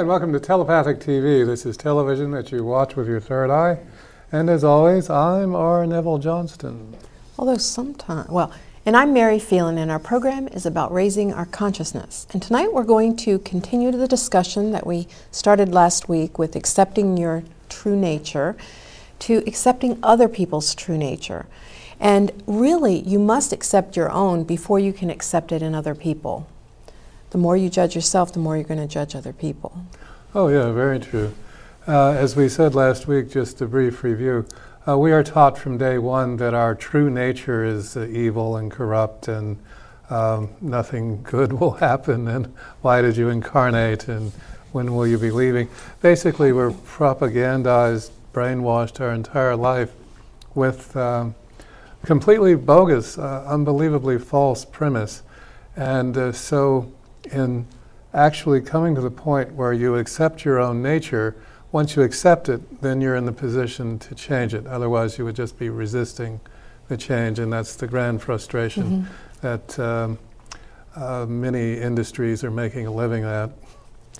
And welcome to Telepathic TV. This is television that you watch with your third eye. And as always, I'm R. Neville Johnston. Although sometimes, well, and I'm Mary Phelan, and our program is about raising our consciousness. And tonight we're going to continue the discussion that we started last week with accepting your true nature to accepting other people's true nature. And really, you must accept your own before you can accept it in other people. The more you judge yourself, the more you're going to judge other people. Oh, yeah, very true. Uh, as we said last week, just a brief review, uh, we are taught from day one that our true nature is uh, evil and corrupt and um, nothing good will happen and why did you incarnate and when will you be leaving? Basically, we're propagandized, brainwashed our entire life with um, completely bogus, uh, unbelievably false premise. And uh, so, in actually coming to the point where you accept your own nature, once you accept it, then you're in the position to change it. Otherwise, you would just be resisting the change, and that's the grand frustration mm-hmm. that um, uh, many industries are making a living at.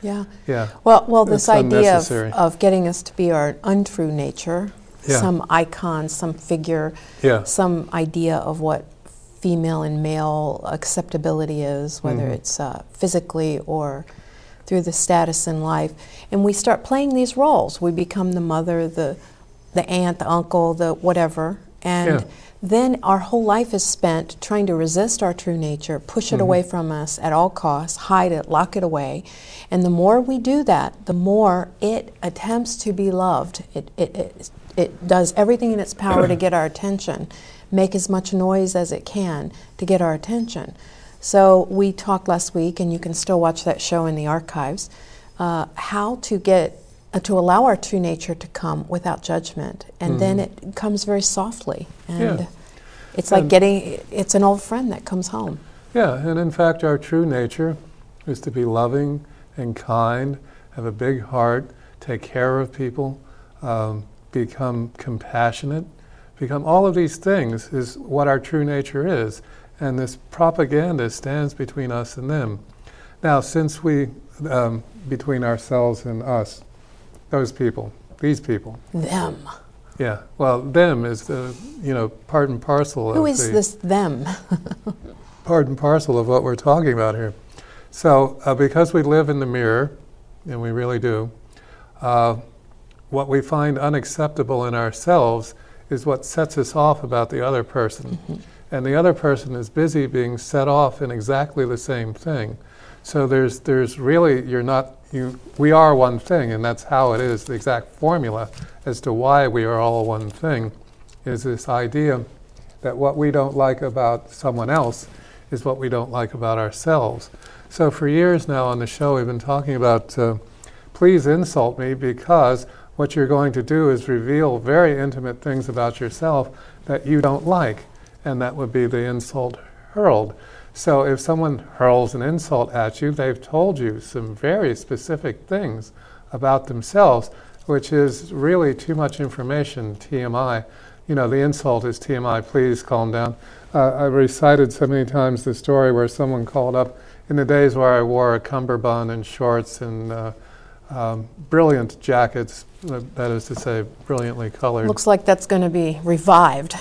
Yeah. Yeah. Well, well, this idea of, of getting us to be our untrue nature, yeah. some icon, some figure, yeah. some idea of what female and male acceptability is, whether mm-hmm. it's uh, physically or through the status in life. And we start playing these roles. We become the mother, the, the aunt, the uncle, the whatever. And yeah. then our whole life is spent trying to resist our true nature, push it mm-hmm. away from us at all costs, hide it, lock it away. And the more we do that, the more it attempts to be loved. It, it, it, it does everything in its power to get our attention, make as much noise as it can to get our attention. So we talked last week, and you can still watch that show in the archives, uh, how to get uh, to allow our true nature to come without judgment, and mm-hmm. then it comes very softly, and yeah. it's like and getting it's an old friend that comes home. Yeah, and in fact, our true nature is to be loving and kind, have a big heart, take care of people, um, become compassionate, become all of these things is what our true nature is. And this propaganda stands between us and them. Now, since we, um, between ourselves and us, those people, these people. Them. Yeah, well, them is the, you know, part and parcel Who is the, this them? part and parcel of what we're talking about here. So, uh, because we live in the mirror, and we really do, uh, what we find unacceptable in ourselves is what sets us off about the other person. Mm-hmm. And the other person is busy being set off in exactly the same thing. So there's, there's really, you're not, you, we are one thing, and that's how it is. The exact formula as to why we are all one thing is this idea that what we don't like about someone else is what we don't like about ourselves. So for years now on the show, we've been talking about uh, please insult me because what you're going to do is reveal very intimate things about yourself that you don't like, and that would be the insult hurled. So if someone hurls an insult at you, they've told you some very specific things about themselves, which is really too much information, TMI. You know, the insult is TMI, please calm down. Uh, I recited so many times the story where someone called up in the days where I wore a cummerbund and shorts and uh, um, brilliant jackets, uh, that is to say, brilliantly colored. Looks like that's going to be revived.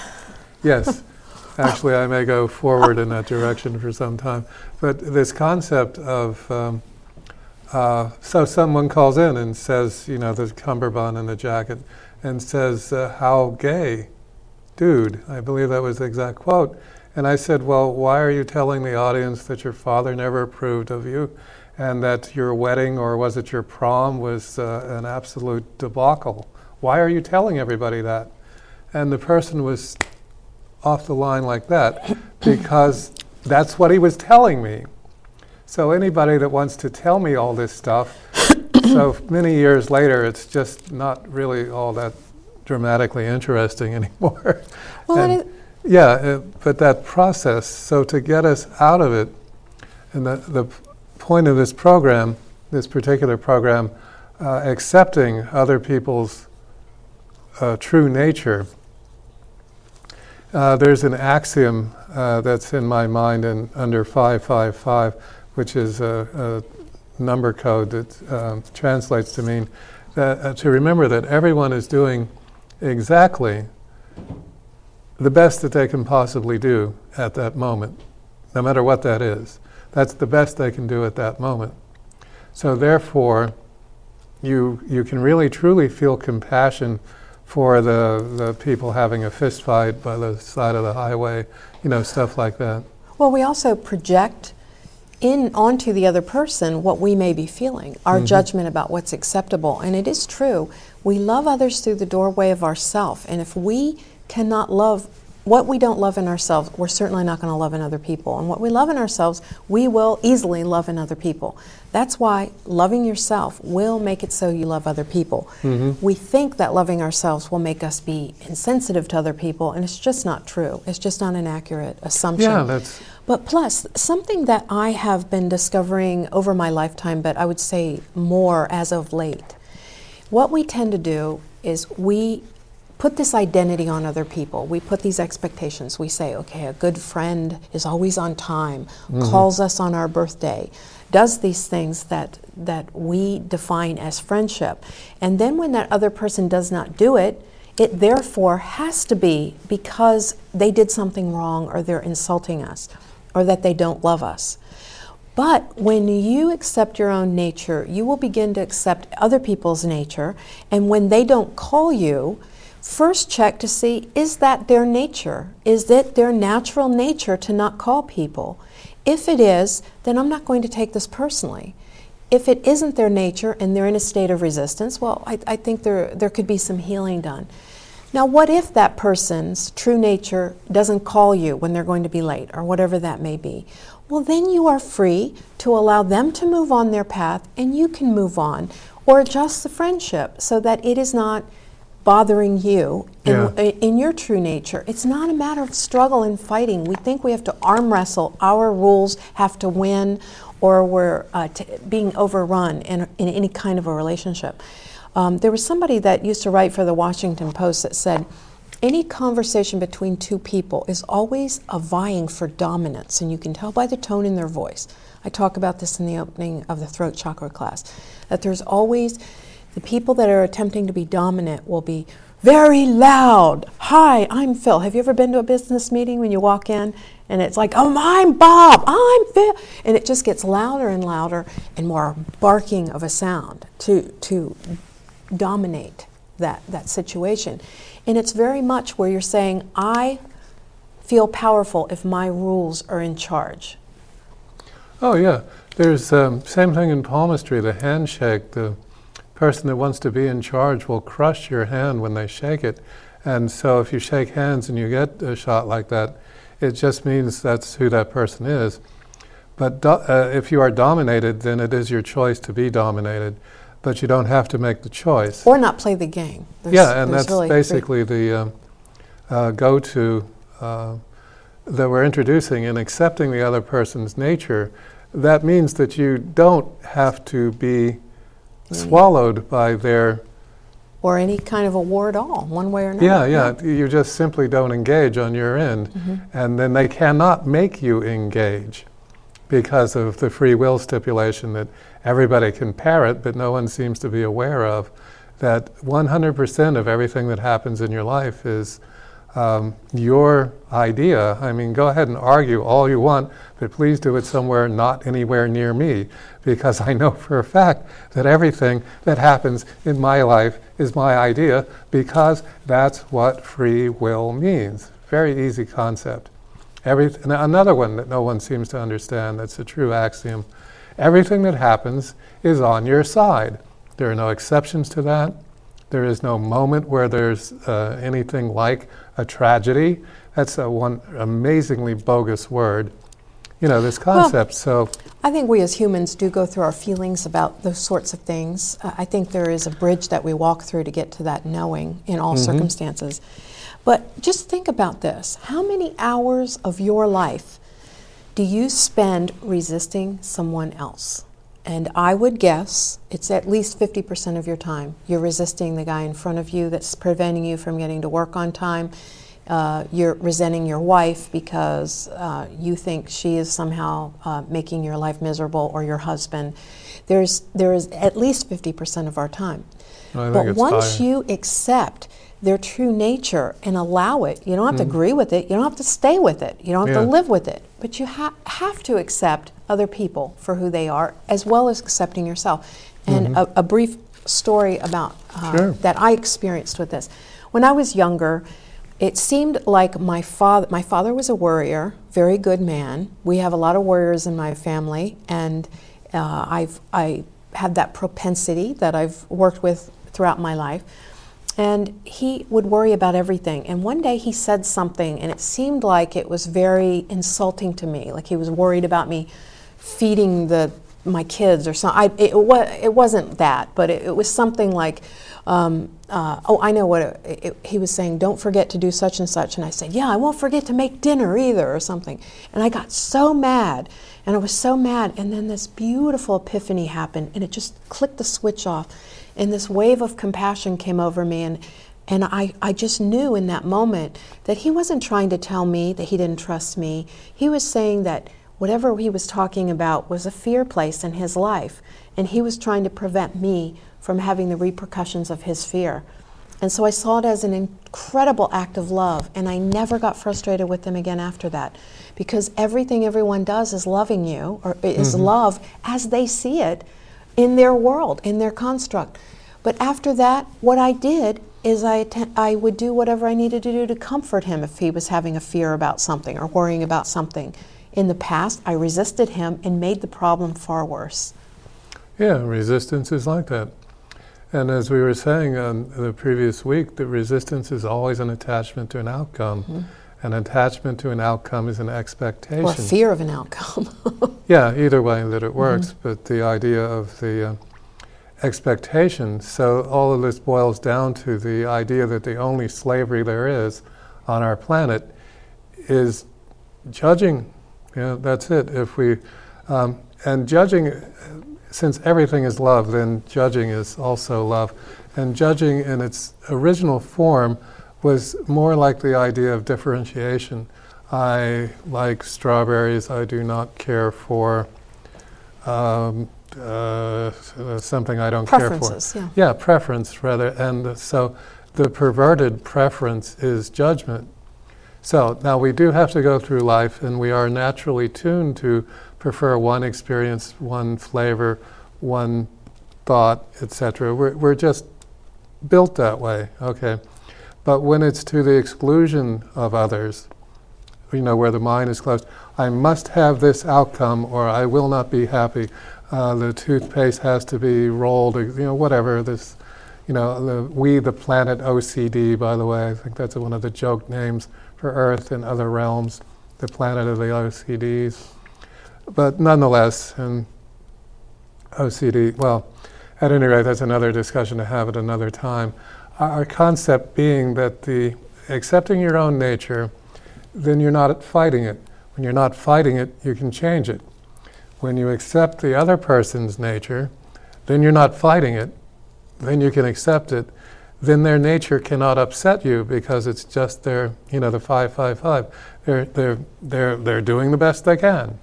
Yes. Actually, I may go forward in that direction for some time. But this concept of, um, uh, so someone calls in and says, you know, the cummerbund and the jacket, and says, uh, How gay, dude. I believe that was the exact quote. And I said, Well, why are you telling the audience that your father never approved of you and that your wedding or was it your prom was uh, an absolute debacle? Why are you telling everybody that? And the person was off the line like that because that's what he was telling me. So, anybody that wants to tell me all this stuff, so many years later, it's just not really all that dramatically interesting anymore. Well, and, yeah, it, but that process, so to get us out of it, and the, the point of this program, this particular program, uh, accepting other people's uh, true nature, uh, there's an axiom uh, that's in my mind in under 555, which is a, a number code that um, translates to mean that, uh, to remember that everyone is doing exactly the best that they can possibly do at that moment, no matter what that is. That's the best they can do at that moment. So, therefore, you, you can really truly feel compassion for the, the people having a fist fight by the side of the highway, you know, stuff like that. Well, we also project in onto the other person what we may be feeling, our mm-hmm. judgment about what's acceptable. And it is true, we love others through the doorway of ourself. And if we cannot love what we don't love in ourselves, we're certainly not going to love in other people. And what we love in ourselves, we will easily love in other people. That's why loving yourself will make it so you love other people. Mm-hmm. We think that loving ourselves will make us be insensitive to other people, and it's just not true. It's just not an accurate assumption. Yeah, that's. But plus, something that I have been discovering over my lifetime, but I would say more as of late, what we tend to do is we put this identity on other people. We put these expectations. We say, okay, a good friend is always on time, mm-hmm. calls us on our birthday, does these things that that we define as friendship. And then when that other person does not do it, it therefore has to be because they did something wrong or they're insulting us or that they don't love us. But when you accept your own nature, you will begin to accept other people's nature. And when they don't call you, first check to see is that their nature? Is it their natural nature to not call people? If it is, then I'm not going to take this personally. If it isn't their nature and they're in a state of resistance, well, I, I think there, there could be some healing done. Now, what if that person's true nature doesn't call you when they're going to be late or whatever that may be? Well, then you are free to allow them to move on their path and you can move on or adjust the friendship so that it is not bothering you in, yeah. in, your true nature. It's not a matter of struggle and fighting. We think we have to arm wrestle, our rules have to win, or we're uh, t- being overrun in, in any kind of a relationship. Um, there was somebody that used to write for the Washington Post that said, any conversation between two people is always a vying for dominance, and you can tell by the tone in their voice. I talk about this in the opening of the throat chakra class, that there's always the people that are attempting to be dominant will be very loud. Hi, I'm Phil. Have you ever been to a business meeting when you walk in and it's like, oh, I'm Bob, I'm Phil? And it just gets louder and louder and more barking of a sound to, to dominate that, that situation. And it's very much where you're saying, I feel powerful if my rules are in charge. Oh, yeah. There's um, same thing in palmistry, the handshake, the person that wants to be in charge will crush your hand when they shake it. And so if you shake hands and you get a shot like that, it just means that's who that person is. But do, uh, if you are dominated, then it is your choice to be dominated. But you don't have to make the choice. Or not play the game. There's, yeah, and that's really basically the uh, uh, go to uh, that we're introducing in accepting the other person's nature. That means that you don't have to be swallowed by their or any kind of a war at all, one way or another. Yeah, yeah. yeah. You just simply don't engage on your end. Mm-hmm. And then they cannot make you engage because of the free will stipulation that everybody can parrot, but no one seems to be aware of. That 100% of everything that happens in your life is um, your idea. I mean, go ahead and argue all you want, but please do it somewhere not anywhere near me, because I know for a fact that everything that happens in my life is my idea, because that's what free will means. Very easy concept. Every, another one that no one seems to understand that's a true axiom everything that happens is on your side. There are no exceptions to that. There is no moment where there's uh, anything like a tragedy. That's a one amazingly bogus word. You know, this concept. Well, so I think we as humans do go through our feelings about those sorts of things. Uh, I think there is a bridge that we walk through to get to that knowing in all mm-hmm. circumstances. But just think about this. How many hours of your life do you spend resisting someone else? And I would guess it's at least 50% of your time. You're resisting the guy in front of you that's preventing you from getting to work on time. uh, you're resenting your wife because uh, you think she is somehow uh, making your life miserable or your husband. There's, there is at least 50% of our time. but once higher. you accept their true nature and allow it, you don't have mm. to agree with it, you don't have to stay with it, you don't have yeah. to live with it, but you ha- have to accept other people for who they are as well as accepting yourself. And mm-hmm. a, a, brief story about uh, sure. that I experienced with this. When I was younger, it seemed like my father my father was a warrior, very good man. We have a lot of warriors in my family, and uh, I've I have that propensity that I've worked with throughout my life. And he would worry about everything. And one day he said something, and it seemed like it was very insulting to me. Like he was worried about me feeding the my kids or something. It, it, it wasn't that, but it, it was something like, um, uh, oh, I know what it, he was saying, don't forget to do such and such. And I said, yeah, I won't forget to make dinner either, or something. And I got so mad, and I was so mad. And then this beautiful epiphany happened, and it just clicked the switch off. And this wave of compassion came over me, and, and I, I just knew in that moment that he wasn't trying to tell me that he didn't trust me. He was saying that whatever he was talking about was a fear place in his life, and he was trying to prevent me from having the repercussions of his fear. And so I saw it as an incredible act of love, and I never got frustrated with them again after that. Because everything everyone does is loving you, or is mm-hmm. love as they see it in their world, in their construct. But after that, what I did is I, att- I would do whatever I needed to do to comfort him if he was having a fear about something or worrying about something. In the past, I resisted him and made the problem far worse. Yeah, resistance is like that. And as we were saying on the previous week, the resistance is always an attachment to an outcome. Mm-hmm. An attachment to an outcome is an expectation. Or fear of an outcome. yeah, either way that it works, mm-hmm. but the idea of the uh, expectation. So all of this boils down to the idea that the only slavery there is on our planet is judging. Yeah, that's it. If we um, and judging since everything is love, then judging is also love. And judging in its original form was more like the idea of differentiation. I like strawberries, I do not care for um, uh, something I don't care for. Yeah. yeah, preference rather. And so the perverted preference is judgment. So now we do have to go through life, and we are naturally tuned to prefer one experience, one flavor, one thought, etc. We're, we're just built that way, okay? But when it's to the exclusion of others, you know, where the mind is closed, I must have this outcome or I will not be happy. Uh, the toothpaste has to be rolled, you know, whatever. This, you know, the, we, the planet OCD, by the way, I think that's one of the joke names for Earth and other realms, the planet of the OCDs but nonetheless, and OCD, well, at any rate, that's another discussion to have at another time. Our concept being that the accepting your own nature, then you're not fighting it. When you're not fighting it, you can change it. When you accept the other person's nature, then you're not fighting it. Then you can accept it. Then their nature cannot upset you because it's just their, you know, the 555. They're, they're, they're, they're doing the best they can.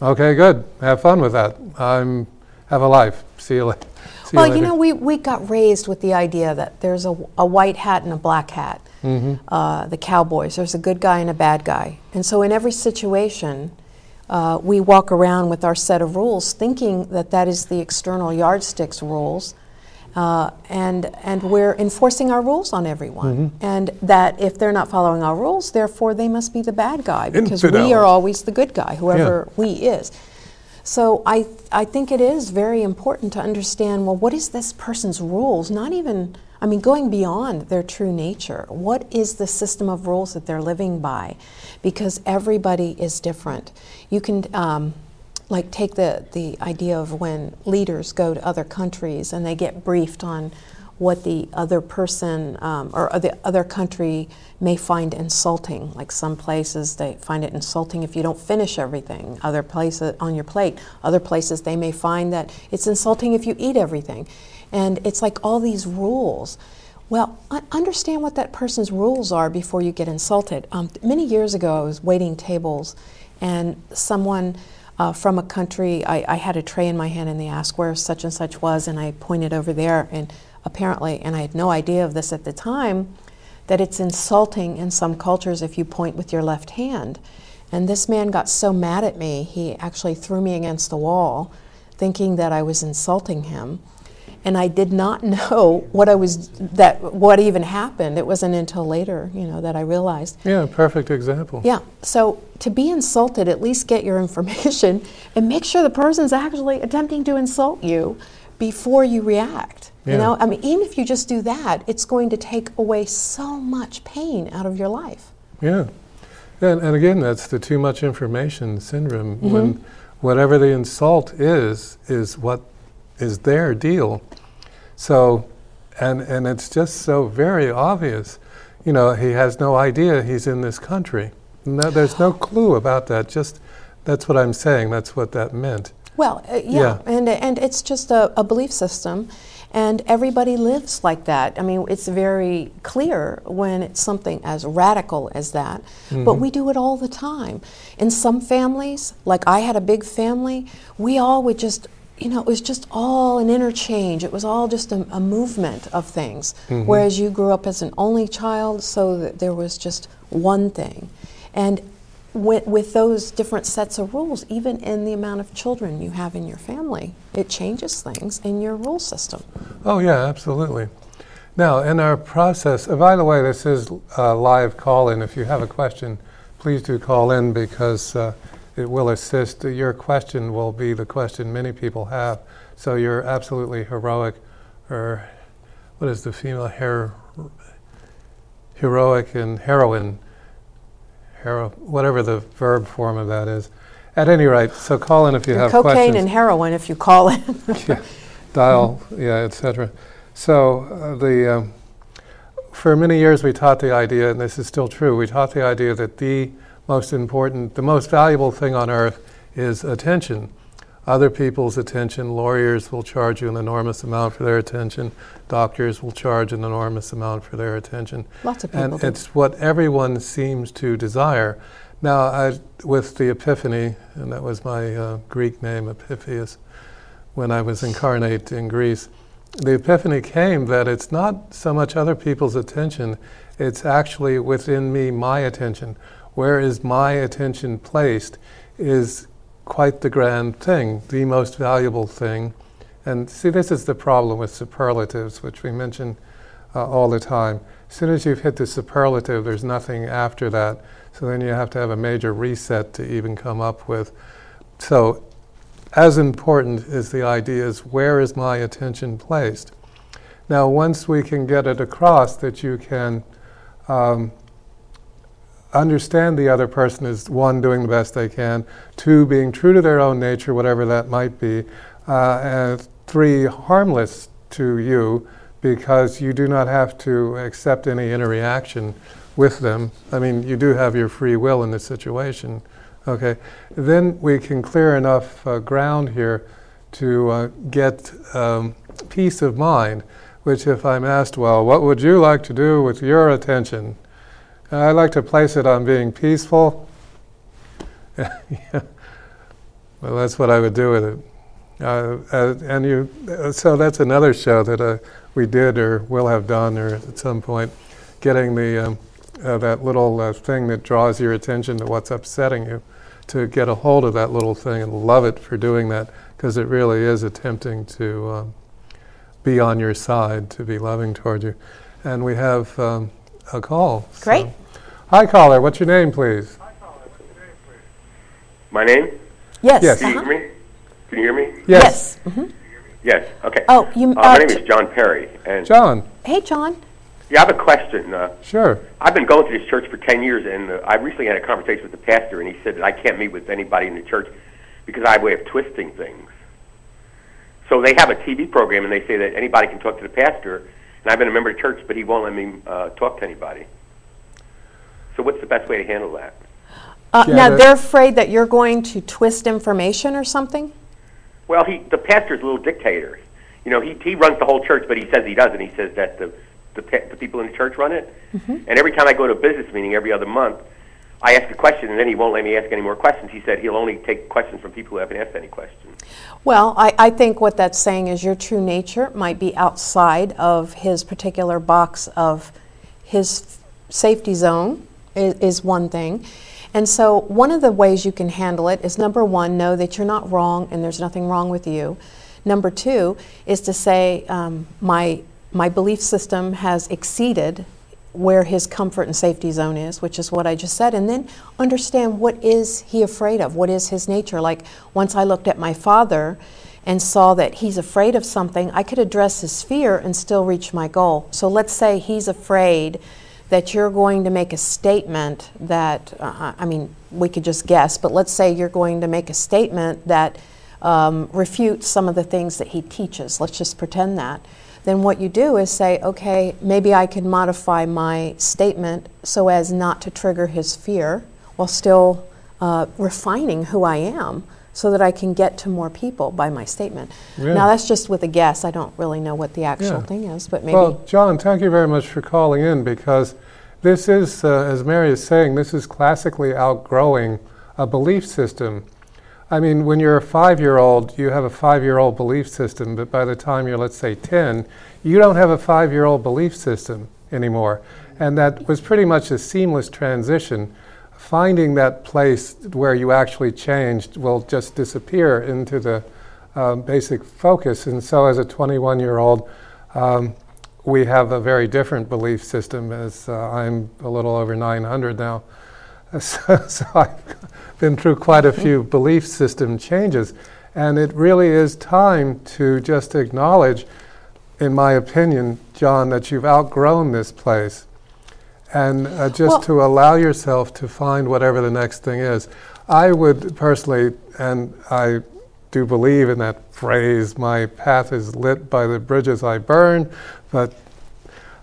Okay, good. Have fun with that. I'm have a life. See you later. See well, you, you, know, we, we got raised with the idea that there's a, a white hat and a black hat. Mm-hmm. Uh, the cowboys. There's a good guy and a bad guy. And so in every situation, uh, we walk around with our set of rules thinking that that is the external yardsticks rules uh, and, and we're enforcing our rules on everyone. Mm-hmm. And that if they're not following our rules, therefore they must be the bad guy because Infidel. we are always the good guy, whoever yeah. we is. So I, I think it is very important to understand well, what is this person's rules? Not even, I mean, going beyond their true nature. What is the system of rules that they're living by? Because everybody is different. You can, um, like take the, the idea of when leaders go to other countries and they get briefed on what the other person um, or the other country may find insulting. Like some places they find it insulting if you don't finish everything. Other places on your plate. Other places they may find that it's insulting if you eat everything. And it's like all these rules. Well, understand what that person's rules are before you get insulted. Um, many years ago, I was waiting tables, and someone uh, from a country, I, I, had a tray in my hand, and they asked where such and such was, and I pointed over there, and apparently, and I had no idea of this at the time, that it's insulting in some cultures if you point with your left hand. And this man got so mad at me, he actually threw me against the wall, thinking that I was insulting him. And I did not know what I was that what even happened. It wasn't until later, you know, that I realized. Yeah, perfect example. Yeah. So to be insulted, at least get your information and make sure the person's actually attempting to insult you before you react. Yeah. You know, I mean, even if you just do that, it's going to take away so much pain out of your life. Yeah. And, and again, that's the too much information syndrome. Mm-hmm. When whatever the insult is, is what is their deal. So, and, and it's just so very obvious. You know, he has no idea he's in this country. No, there's no clue about that. Just that's what I'm saying. That's what that meant. Well, uh, yeah, yeah, and and it's just a, a belief system, and everybody lives like that. I mean, it's very clear when it's something as radical as that, mm-hmm. but we do it all the time. In some families, like I had a big family, we all would just you know, it was just all an interchange. It was all just a, a movement of things. Mm-hmm. Whereas you grew up as an only child, so that there was just one thing. And with, with, those different sets of rules, even in the amount of children you have in your family, it changes things in your rule system. Oh, yeah, absolutely. Now, in our process, uh, by the way, this is a live call in. If you have a question, please do call in because uh, it will assist. Your question will be the question many people have. So you're absolutely heroic, or what is the female hair? Heroic and heroine hero, whatever the verb form of that is. At any rate, so call in if you have cocaine questions. Cocaine and heroin if you call in. yeah, dial, yeah, etc. So uh, the um, for many years we taught the idea, and this is still true. We taught the idea that the most important, the most valuable thing on earth is attention other people's attention. Lawyers will charge you an enormous amount for their attention. Doctors will charge an enormous amount for their attention. Lots of people. And do. it's what everyone seems to desire. Now, I, with the Epiphany, and that was my uh, Greek name, Epiphius, when I was incarnate in Greece, the Epiphany came that it's not so much other people's attention, it's actually within me, my attention. Where is my attention placed is quite the grand thing, the most valuable thing. And see, this is the problem with superlatives, which we mention uh, all the time. As soon as you've hit the superlative, there's nothing after that. So then you have to have a major reset to even come up with. So, as important is the idea is where is my attention placed? Now, once we can get it across that you can um, understand the other person is one, doing the best they can, two, being true to their own nature, whatever that might be, uh, and three, harmless to you because you do not have to accept any interaction with them. I mean, you do have your free will in this situation. Okay, then we can clear enough uh, ground here to uh, get um, peace of mind. Which, if I'm asked, well, what would you like to do with your attention? I like to place it on being peaceful. Well, that's what I would do with it. Uh, uh, and you, uh, so that's another show that uh, we did or will have done or at some point, getting the um, uh, that little uh, thing that draws your attention to what's upsetting you, to get a hold of that little thing and love it for doing that because it really is attempting to um, be on your side, to be loving toward you. And we have um, a call. Great. So. Hi, caller. What's your name, please? Hi, caller. My name? Yes. Yes. Can you hear me? Can you hear me? Yes. Yes. Mm-hmm. yes. Okay. Oh, you. Uh, my name is John Perry. And John. Hey, John. Yeah, I have a question. Uh, sure. I've been going to this church for 10 years, and uh, I recently had a conversation with the pastor, and he said that I can't meet with anybody in the church because I have a way of twisting things. So they have a TV program, and they say that anybody can talk to the pastor, and I've been a member of church, but he won't let me uh, talk to anybody. So what's the best way to handle that? Uh, now they're afraid that you're going to twist information or something. Well, he the pastor's a little dictator. You know, he he runs the whole church, but he says he doesn't. He says that the the, pe- the people in the church run it. And every time I go to a business meeting every other month, I ask a question, and then he won't let me ask any more questions. He said he'll only take questions from people who haven't asked any questions. Well, I, I think what that's saying is your true nature might be outside of his particular box of his safety zone, is, is one thing. And so, one of the ways you can handle it is number one, know that you're not wrong and there's nothing wrong with you. Number two is to say, um, my, my belief system has exceeded where his comfort and safety zone is, which is what I just said, and then understand what is he afraid of? What is his nature? Like once I looked at my father and saw that he's afraid of something, I could address his fear and still reach my goal. So let's say he's afraid that you're going to make a statement that, uh, I mean, we could just guess, but let's say you're going to make a statement that um, refutes some of the things that he teaches. Let's just pretend that then what you do is say, okay, maybe I can modify my statement so as not to trigger his fear while still uh, refining who I am so that I can get to more people by my statement. Yeah. Now, that's just with a guess. I don't really know what the actual Yeah. thing is, but maybe. Well, John, thank you very much for calling in because this is, uh, as Mary is saying, this is classically outgrowing a belief system. I mean, when you're a five year old, you have a five year old belief system, but by the time you're, let's say, 10, you don't have a five year old belief system anymore. And that was pretty much a seamless transition. Finding that place where you actually changed will just disappear into the um, basic focus. And so, as a 21 year old, um, we have a very different belief system as uh, I'm a little over 900 now. So, so I've been through quite a few belief system changes. And it really is time to just acknowledge, in my opinion, John, that you've outgrown this place. And uh, just Well- to allow yourself to find whatever the next thing is. I would personally, and I do believe in that phrase, my path is lit by the bridges I burn, but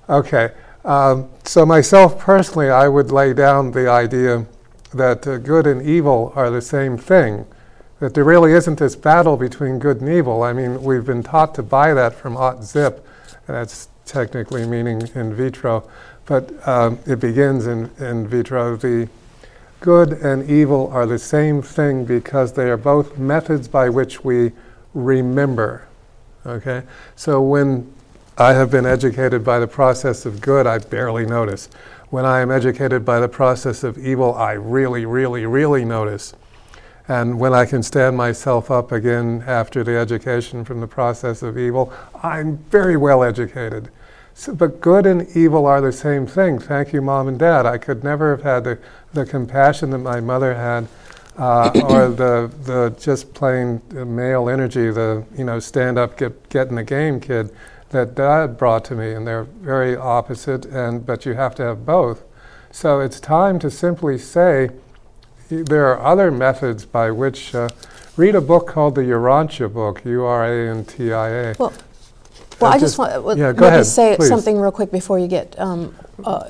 okay. Um, so, myself personally, I would lay down the idea that uh, good and evil are the same thing. That there really isn't this battle between good and evil. I mean, we've been taught to buy that from Ott Zip, and that's technically meaning in vitro, but um, it begins in, in vitro. The good and evil are the same thing because they are both methods by which we remember. Okay? So when I have been educated by the process of good, I barely notice. When I am educated by the process of evil, I really, really, really notice. And when I can stand myself up again after the education from the process of evil, I'm very well educated. So, but good and evil are the same thing. Thank you, mom and dad. I could never have had the, the compassion that my mother had, uh, or the, the just plain male energy, the you know stand up, get get in the game kid that dad brought to me, and they're very opposite. And but you have to have both. So it's time to simply say there are other methods by which. Uh, read a book called the Urantia book, U R A N T I A. Well, well, Uh, I just just- want well, yeah, go ahead, say please. something real quick before you get um, uh,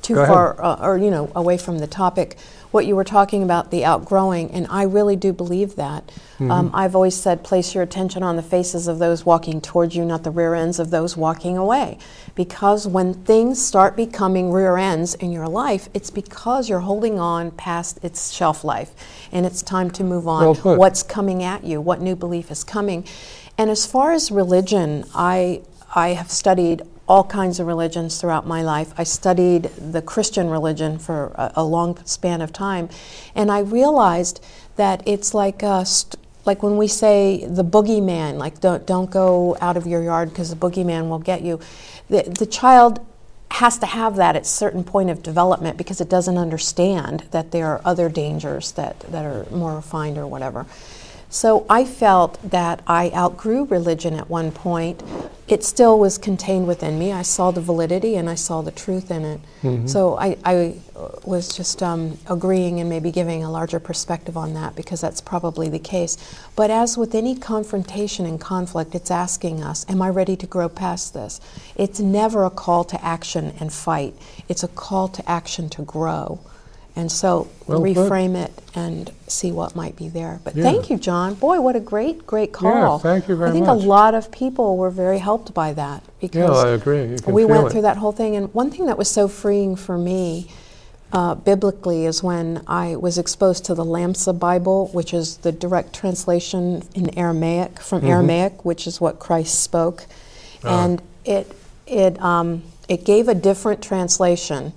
too Go far uh, or you know away from the topic. What you were talking about the outgrowing, and I really do believe that. Mm-hmm. Um, I've always said, place your attention on the faces of those walking towards you, not the rear ends of those walking away. Because when things start becoming rear ends in your life, it's because you're holding on past its shelf life, and it's time to move on. Well. What's coming at you? What new belief is coming? And as far as religion, I I have studied all kinds of religions throughout my life. I studied the Christian religion for a, a long span of time, and I realized that it's like a st- like when we say the boogeyman, like don't don't go out of your yard because the boogeyman will get you. The the child has to have that at certain point of development because it doesn't understand that there are other dangers that, that are more refined or whatever. So I felt that I outgrew religion at one point. It still was contained within me. I saw the validity and I saw the truth in it. So I, I was just um, agreeing and maybe giving a larger perspective on that because that's probably the case. But as with any confrontation and conflict, it's asking us, Am I ready to grow past this? It's never a call to action and fight, it's a call to action to grow. And so Well reframe it and see what might be there. But Yeah. thank you, John. Boy, what a great, great call. Yeah, thank you very much. I think much. a lot of people were very helped by that Yeah, because I agree. We went it. through that whole thing. And one thing that was so freeing for me uh, biblically is when I was exposed to the Lamsa Bible, which is the direct translation in Aramaic from Mhm. Aramaic, which is what Christ spoke, Ah. and it it um, it gave a different translation,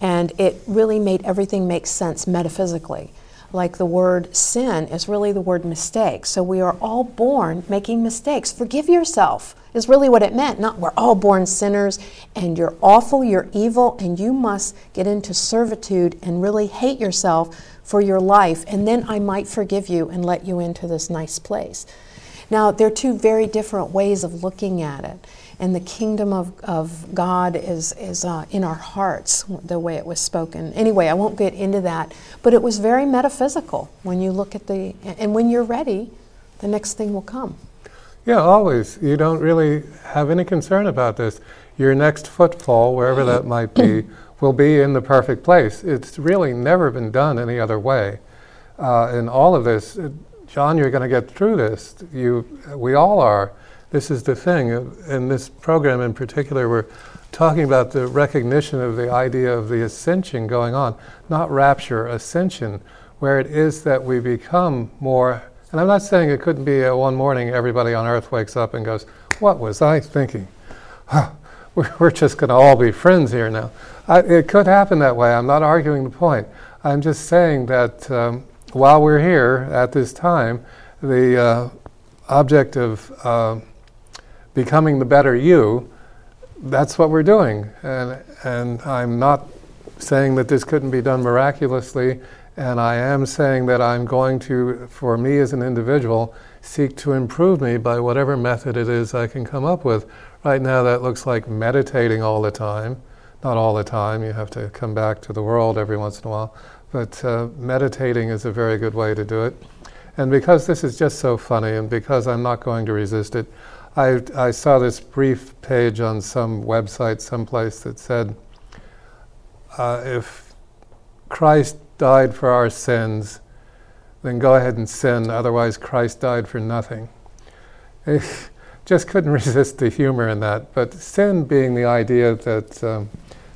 and it really made everything make sense metaphysically. Like the word sin is really the word mistake. So we are all born making mistakes. Forgive yourself is really what it meant. Not we're all born sinners and you're awful, you're evil, and you must get into servitude and really hate yourself for your life, and then I might forgive you and let you into this nice place. Now, there are two very different ways of looking at it. And the kingdom of, of God is, is uh, in our hearts, the way it was spoken. Anyway, I won't get into that, but it was very metaphysical when you look at the, and when you're ready, the next thing will come. Yeah, always. You don't really have any concern about this. Your next footfall, wherever that might be, will be in the perfect place. It's really never been done any other way. Uh, in all of this, John, you're going to get through this. You, we all are. This is the thing. Uh, In this program in particular, we're talking about the recognition of the idea of the ascension going on, not rapture, ascension, where it is that we become more. And I'm not saying it couldn't be uh, one morning everybody on earth wakes up and goes, What was I thinking? we're just going to all be friends here now. I, it could happen that way. I'm not arguing the point. I'm just saying that um, while we're here at this time, the uh, object of uh, becoming the better you, that's what we're doing. And, and I'm not saying that this couldn't be done miraculously, and I am saying that I'm going to, for me as an individual, seek to improve me by whatever method it is I can come up with. Right now, that looks like meditating all the time. Not all the time, you have to come back to the world every once in a while. But uh, meditating is a very good way to do it. And because this is just so funny, and because I'm not going to resist it, I, I saw this brief page on some website, someplace that said, uh, if Christ died for our sins, then go ahead and sin, otherwise, Christ died for nothing. I just couldn't resist the humor in that. But sin being the idea that, um,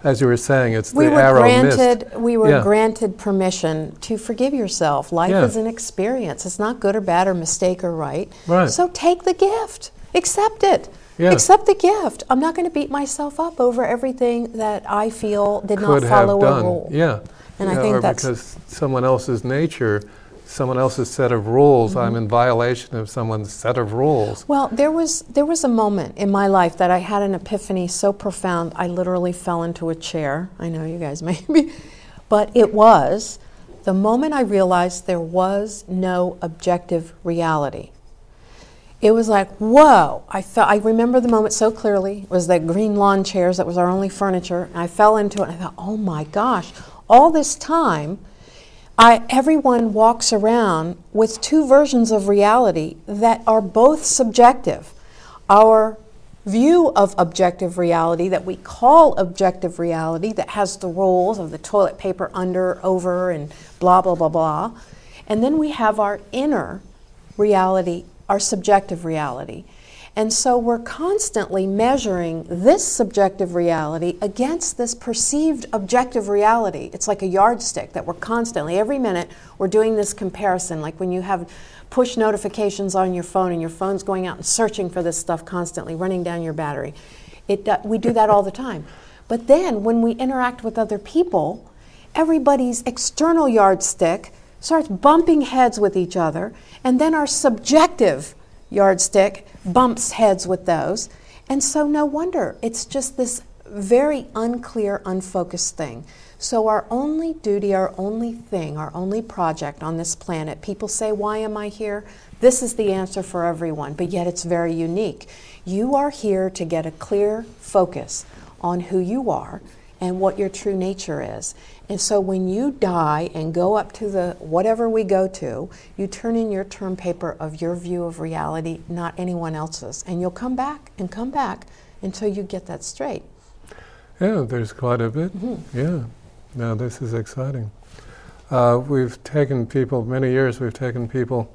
as you were saying, it's we the were arrow granted missed. we were Yeah. granted permission to forgive yourself. Life Yeah. is an experience. It's not good or bad or mistake or right. Right. So take the gift. Accept it. Yeah. Accept the gift. I'm not going to beat myself up over everything that I feel did could not follow a rule. Yeah. And I think that's- because someone else's nature, someone else's set of rules, I'm Mm-hmm. in violation of someone's set of rules. Well, there was there was a moment in my life that I had an epiphany so profound I literally fell into a chair. I know you guys may be, but it was the moment I realized there was no objective reality. It was like, whoa! I felt. I remember the moment so clearly. It was the green lawn chairs that was our only furniture, and I fell into it. and I thought, oh my gosh! All this time, I, everyone walks around with two versions of reality that are both subjective. Our view of objective reality that we call objective reality that has the rules of the toilet paper under, over, and blah, blah, blah, blah. And then we have our inner reality, our subjective reality. And so we're constantly measuring this subjective reality against this perceived objective reality. It's like a yardstick that we're constantly, every minute, we're doing this comparison. Like when you have push notifications on your phone and your phone's going out and searching for this stuff constantly, running down your battery. It, uh, we do that all the time. But then when we interact with other people, everybody's external yardstick starts bumping heads with each other, and then our subjective yardstick bumps heads with those. And so, no wonder it's just this very unclear, unfocused thing. So, our only duty, our only thing, our only project on this planet, people say, Why am I here? This is the answer for everyone, but yet it's very unique. You are here to get a clear focus on who you are and what your true nature is. And so when you die and go up to the whatever we go to, you turn in your term paper of your view of reality, not anyone else's. And you'll come back and come back until you get that straight. Yeah, there's quite a bit. Mm-hmm. Yeah. Now, this is exciting. Uh, we've taken people, many years we've taken people,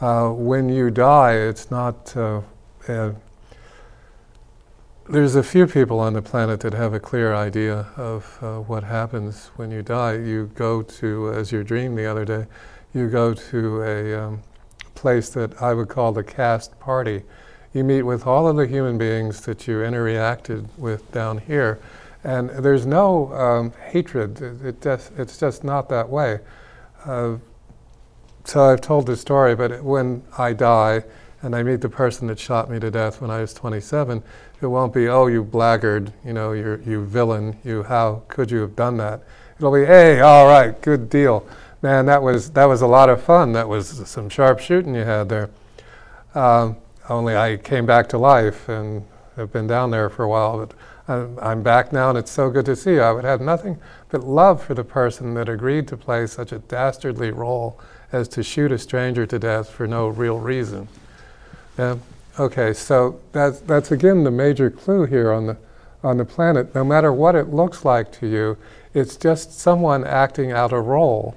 uh, when you die, it's not. Uh, uh, there's a few people on the planet that have a clear idea of uh, what happens when you die. You go to, as your dream the other day, you go to a um, place that I would call the cast party. You meet with all of the human beings that you interacted with down here, and there's no um, hatred. It, it it's just not that way. Uh, so I've told this story, but when I die and I meet the person that shot me to death when I was 27, it won't be, oh, you blackguard, you know, you you villain, you, how could you have done that? It'll be, hey, all right, good deal. Man, that was, that was a lot of fun. That was some sharp shooting you had there. Um, only I came back to life and have been down there for a while, but I'm, I'm back now and it's so good to see you. I would have nothing but love for the person that agreed to play such a dastardly role as to shoot a stranger to death for no real reason. Yeah. Okay, so that's, that's again the major clue here on the, on the planet. No matter what it looks like to you, it's just someone acting out a role.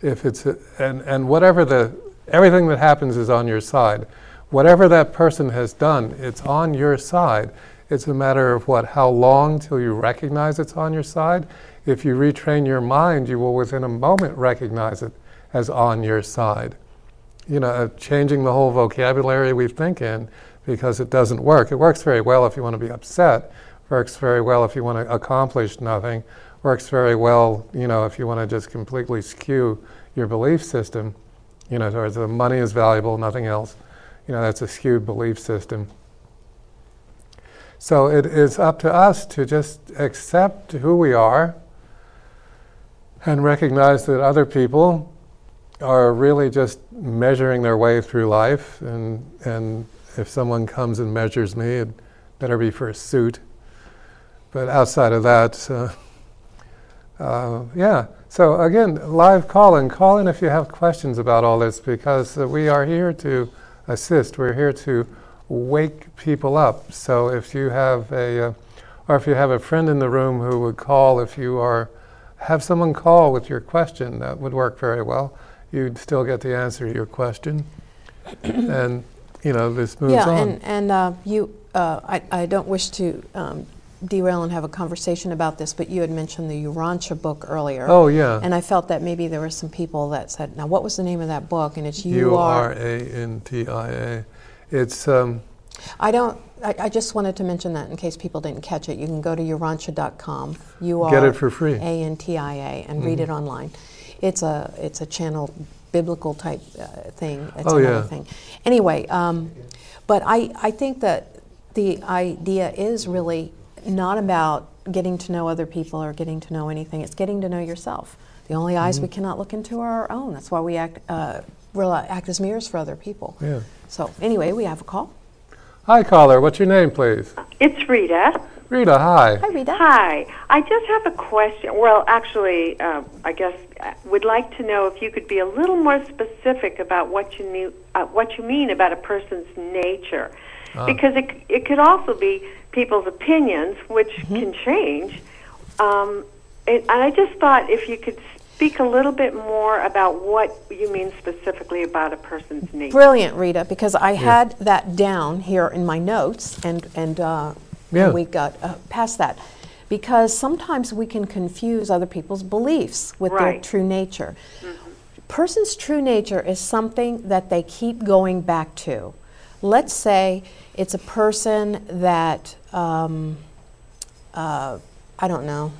If it's a, and, and whatever the everything that happens is on your side. Whatever that person has done, it's on your side. It's a matter of what, how long till you recognize it's on your side. If you retrain your mind, you will within a moment recognize it as on your side you know, changing the whole vocabulary we think in because it doesn't work. It works very well if you want to be upset, works very well if you want to accomplish nothing, works very well, you know, if you want to just completely skew your belief system, you know, towards the money is valuable, nothing else. You know, that's a skewed belief system. So it is up to us to just accept who we are and recognize that other people are really just measuring their way through life, and and if someone comes and measures me, it better be for a suit. But outside of that, uh, uh, yeah. So again, live call in. Call in if you have questions about all this, because uh, we are here to assist. We're here to wake people up. So if you have a, uh, or if you have a friend in the room who would call, if you are, have someone call with your question, that would work very well you'd still get the answer to your question. and, you know, this moves yeah, on. and, and uh, you, uh, I, I don't wish to um, derail and have a conversation about this, but you had mentioned the Urantia book earlier. Oh, yeah. And I felt that maybe there were some people that said, now what was the name of that book? And it's U R A N T I A. It's. Um, I don't. I, I, just wanted to mention that in case people didn't catch it. You can go to urantia.com. U R Get it for free. A N T I A and mm-hmm. read it online it's a it's a channel biblical type uh, thing. It's oh, another yeah. thing. Anyway, um, but I, I think that the idea is really not about getting to know other people or getting to know anything. It's getting to know yourself. The only eyes mm-hmm. we cannot look into are our own. That's why we act uh, act as mirrors for other people. Yeah. So anyway, we have a call. Hi, caller. What's your name, please? It's Rita. Rita, hi. Hi, Rita. Hi. I just have a question. Well, actually, uh, I guess I would like to know if you could be a little more specific about what you mean, uh, what you mean about a person's nature, ah. because it it could also be people's opinions, which mm-hmm. can change. Um, and, and I just thought if you could speak a little bit more about what you mean specifically about a person's nature. Brilliant, Rita, because I yeah. had that down here in my notes, and and. Uh, yeah. and we got uh, past that. Because sometimes we can confuse other people's beliefs with right. their true nature. Mm-hmm. Person's true nature is something that they keep going back to. Let's say it's a person that, um, uh, I don't know,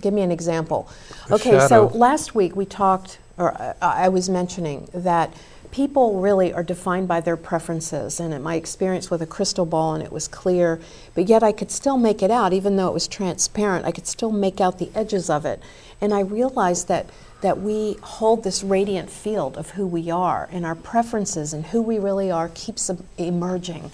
give me an example. A okay, shadow. so last week we talked, or uh, I was mentioning that people really are defined by their preferences. And in my experience with a crystal ball, and it was clear, but yet I could still make it out, even though it was transparent, I could still make out the edges of it. And I realized that, that we hold this radiant field of who we are, and our preferences and who we really are keeps emerging.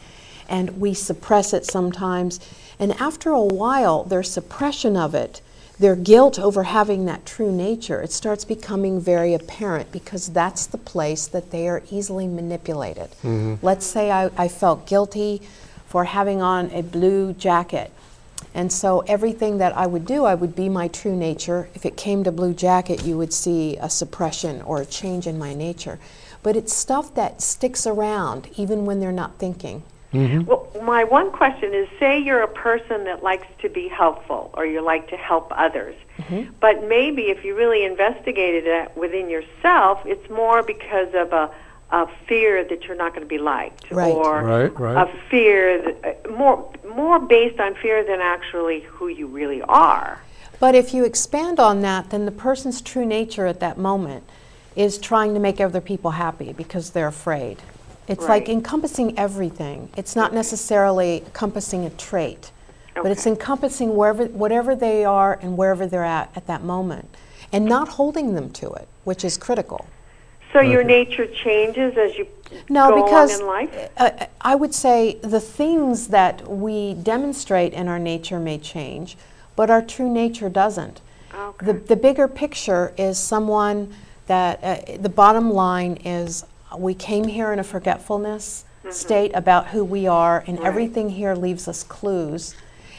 And we suppress it sometimes. And after a while, their suppression of it their guilt over having that true nature, it starts becoming very apparent because that's the place that they are easily manipulated. Mm-hmm. Let's say I, I, felt guilty for having on a blue jacket, And so everything that I would do, I would be my true nature. If it came to Blue Jacket, you would see a suppression or a change in my nature. But it's stuff that sticks around even when they're not thinking. Well, my one question is say you're a person that likes to be helpful or you like to help others. But maybe if you really investigated it within yourself, it's more because of a, a fear that you're not going to be liked Right. or Right, right. a fear that, uh, more more based on fear than actually who you really are. But if you expand on that, then the person's true nature at that moment is trying to make other people happy because they're afraid. It's like encompassing everything. It's not necessarily encompassing a trait, but it's encompassing wherever, whatever they are and wherever they're at at that moment, and not holding them to it, which is critical. So your nature changes as you No, go because along in life. uh, I would say the things that we demonstrate in our nature may change, but our true nature doesn't. Okay. The, the bigger picture is someone that uh, the bottom line is we came here in a forgetfulness state about who we are, and Mm-hmm. Right. everything here leaves us clues.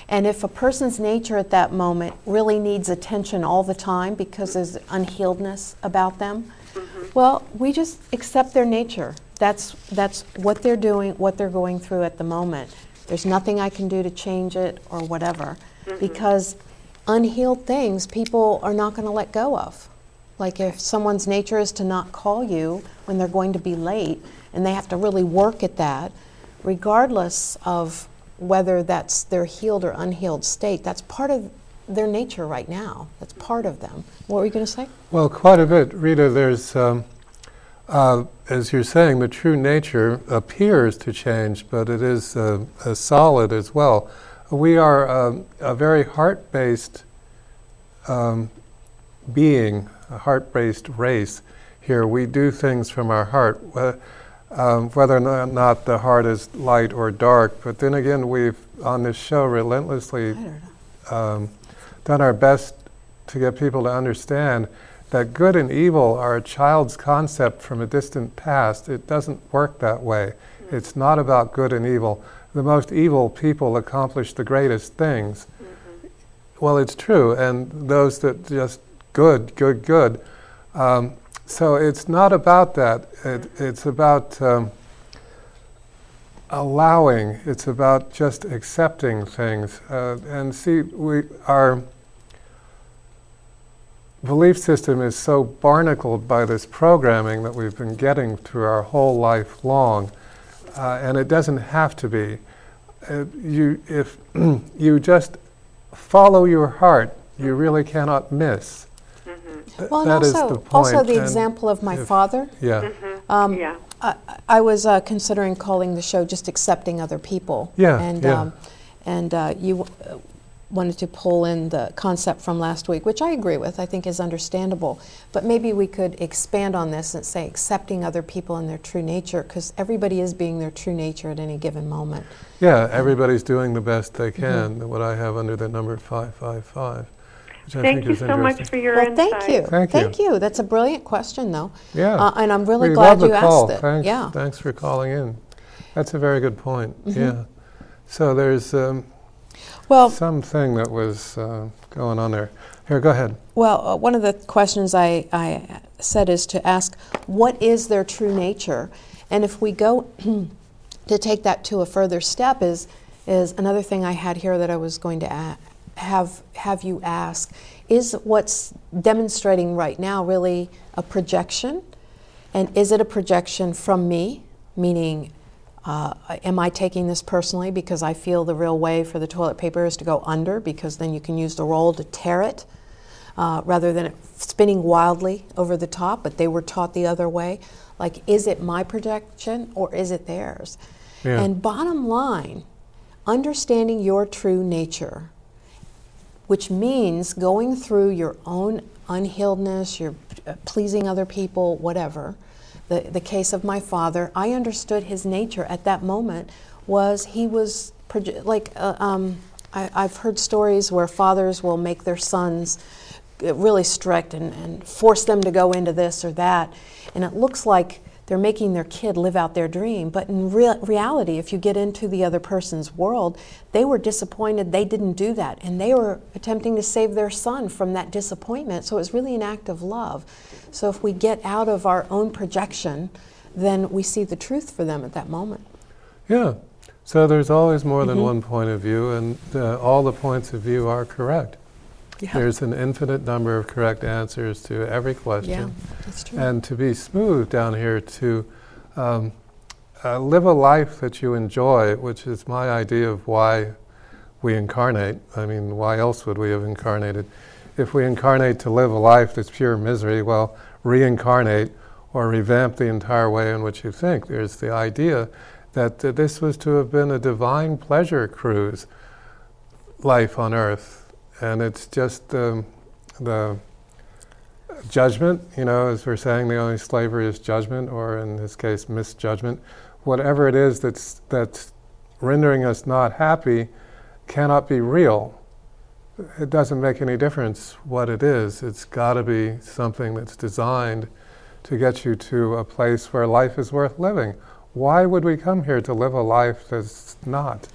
And if a person's nature at that moment really needs attention all the time because there's unhealedness about them, Mm-hmm. well, we just accept their nature. That's, that's what they're doing, what they're going through at the moment. There's nothing I can do to change it or whatever. Mm-hmm. Because unhealed things people are not going to let go of. Like if someone's nature is to not call you when they're going to be late and they have to really work at that, regardless of whether that's their healed or unhealed state, that's part of their nature right now. That's part of them. What were you going to say? Well, quite a bit, Rita. There's, um, uh, as you're saying, the true nature appears to change, but it is uh, solid as well. We are um, a very heart-based um, being, a heart-based race. Here, we do things from our heart, um, whether or not- the heart is light or dark. But then again, we've on this show relentlessly I don't know. um, done our best to get people to understand that good and evil are a child's concept from a distant past. It doesn't work that way. It's not about good and evil. The most evil people accomplish the greatest things. Well, it's true, and those that just good, good, good. Um, so it's not about that. It, it's about um, allowing. It's about just accepting things. Uh, and see, we our belief system is so barnacled by this programming that we've been getting through our whole life long, uh, and it doesn't have to be. Uh, you, if you just follow your heart, you really cannot miss. Th- Well, and that is also, the point. also the and example of my if- father. Yeah. Um, yeah. I, I was uh, considering calling the show just accepting other people. Yeah, And, yeah. Um, and uh, you uh, wanted to pull in the concept from last week, which I agree with, I think is understandable. But maybe we could expand on this and say accepting other people in their true nature, because everybody is being their true nature at any given moment. Yeah, everybody's doing the best they Mm-hmm. can. What I have under the number 555. Which I Thank think you is so much for your well, insight. thank you. Thank you. That's a brilliant question, though. Yeah. Uh, and I'm really we glad love you the call. asked it. Thanks, Yeah. thanks for calling in. That's a very good point. Mm-hmm. Yeah. So there's um, Well, something that was uh, going on there. Here, go ahead. Well, uh, one of the questions I, I said is to ask, what is their true nature? And if we go to take that to a further step, is is another thing I had here that I was going to a- have have you ask: Is what's demonstrating right now really a projection? And is it a projection from me, meaning uh, am I taking this personally because I feel the real way for the toilet paper is to go under because then you can use the roll to tear it uh, rather than it spinning wildly over the top, but they were taught the other way? Like, is it my projection or is it theirs? Yeah. And bottom line, understanding your true nature which means going through your own unhealedness, your uh, pleasing other people, whatever. The, the case of my father, I understood his nature at that moment was he was like, uh, um, I, I've heard stories where fathers will make their sons uh, really strict and, and force them to go into this or that. And it looks like they're making their kid live out their dream. But in rea- reality, if you get into the other person's world, they were disappointed they didn't do that. And they were attempting to save their son from that disappointment. So it was really an act of love. So if we get out of our own projection, then we see the truth for them at that moment. Yeah. So there's always more than mm-hmm. one point of view, and uh, all the points of view are correct. Yeah. There's an infinite number of correct answers to every question. Yeah, that's true. And to be smooth down here, to um, uh, live a life that you enjoy, which is my idea of why we incarnate. I mean, why else would we have incarnated? If we incarnate to live a life that's pure misery, well, reincarnate or revamp the entire way in which you think. There's the idea that uh, this was to have been a divine pleasure cruise life on earth and it's just um, the judgment, you know, as we're saying, the only slavery is judgment, or in this case, misjudgment. Whatever it is that's, that's rendering us not happy cannot be real. It doesn't make any difference what it is. It's got to be something that's designed to get you to a place where life is worth living. Why would we come here to live a life that's not?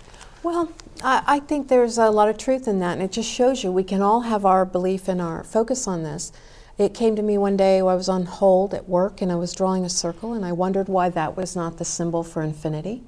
Well, I, I, think there's a lot of truth in that, and it just shows you we can all have our belief and our focus on this. It came to me one day I was on hold at work and I was drawing a circle, and I wondered why that was not the symbol for infinity.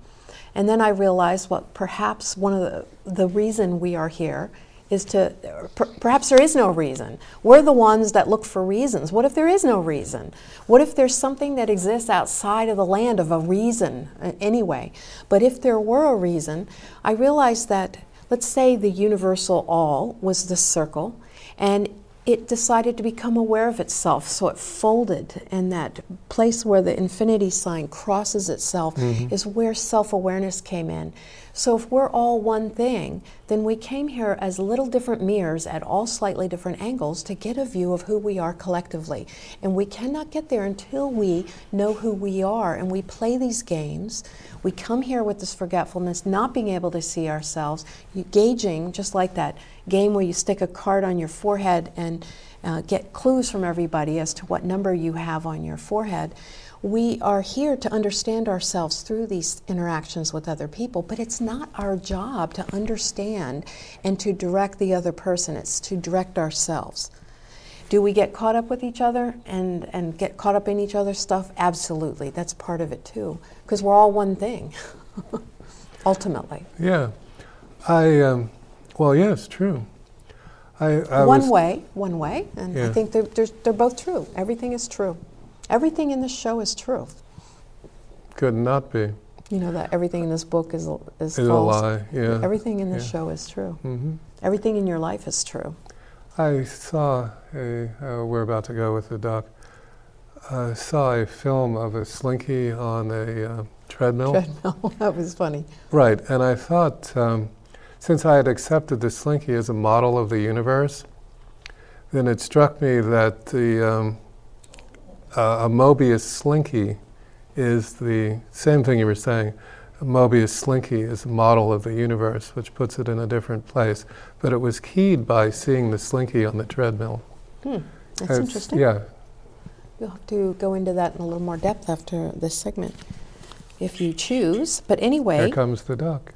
And then I realized what perhaps one of the, the reason we are here is to per, perhaps there is no reason. We're the ones that look for reasons. What if there is no reason? What if there's something that exists outside of the land of a reason uh, anyway? But if there were a reason, I realized that let's say the universal all was the circle and it decided to become aware of itself. So it folded, and that place where the infinity sign crosses itself mm-hmm. is where self awareness came in. So if we're all one thing, then we came here as little different mirrors at all slightly different angles to get a view of who we are collectively. And we cannot get there until we know who we are and we play these games. We come here with this forgetfulness, not being able to see ourselves, gauging, just like that game where you stick a card on your forehead and uh, get clues from everybody as to what number you have on your forehead we are here to understand ourselves through these interactions with other people, but it's not our job to understand and to direct the other person, it's to direct ourselves. Do we get caught up with each other and, and get caught up in each other's stuff? Absolutely. That's part of it too, because we're all one thing, ultimately. Yeah. I, um, well, yes, true. I, I one way, one way, and yeah. I think they're, they're, they're both true. Everything is true. Everything in this show is true. Could not be. You know that everything in this book is is it's false. a lie. Yeah. Everything in this yeah. show is true. Mm-hmm. Everything in your life is true. I saw a. Uh, we're about to go with the doc. I saw a film of a slinky on a uh, treadmill. Treadmill. that was funny. Right, and I thought, um, since I had accepted the slinky as a model of the universe, then it struck me that the um, uh, a Mobius slinky is the same thing you were saying. A Mobius slinky is a model of the universe, which puts it in a different place. But it was keyed by seeing the slinky on the treadmill. Hmm. That's it's, interesting. Yeah. You'll have to go into that in a little more depth after this segment, if you choose. But anyway, here comes the duck.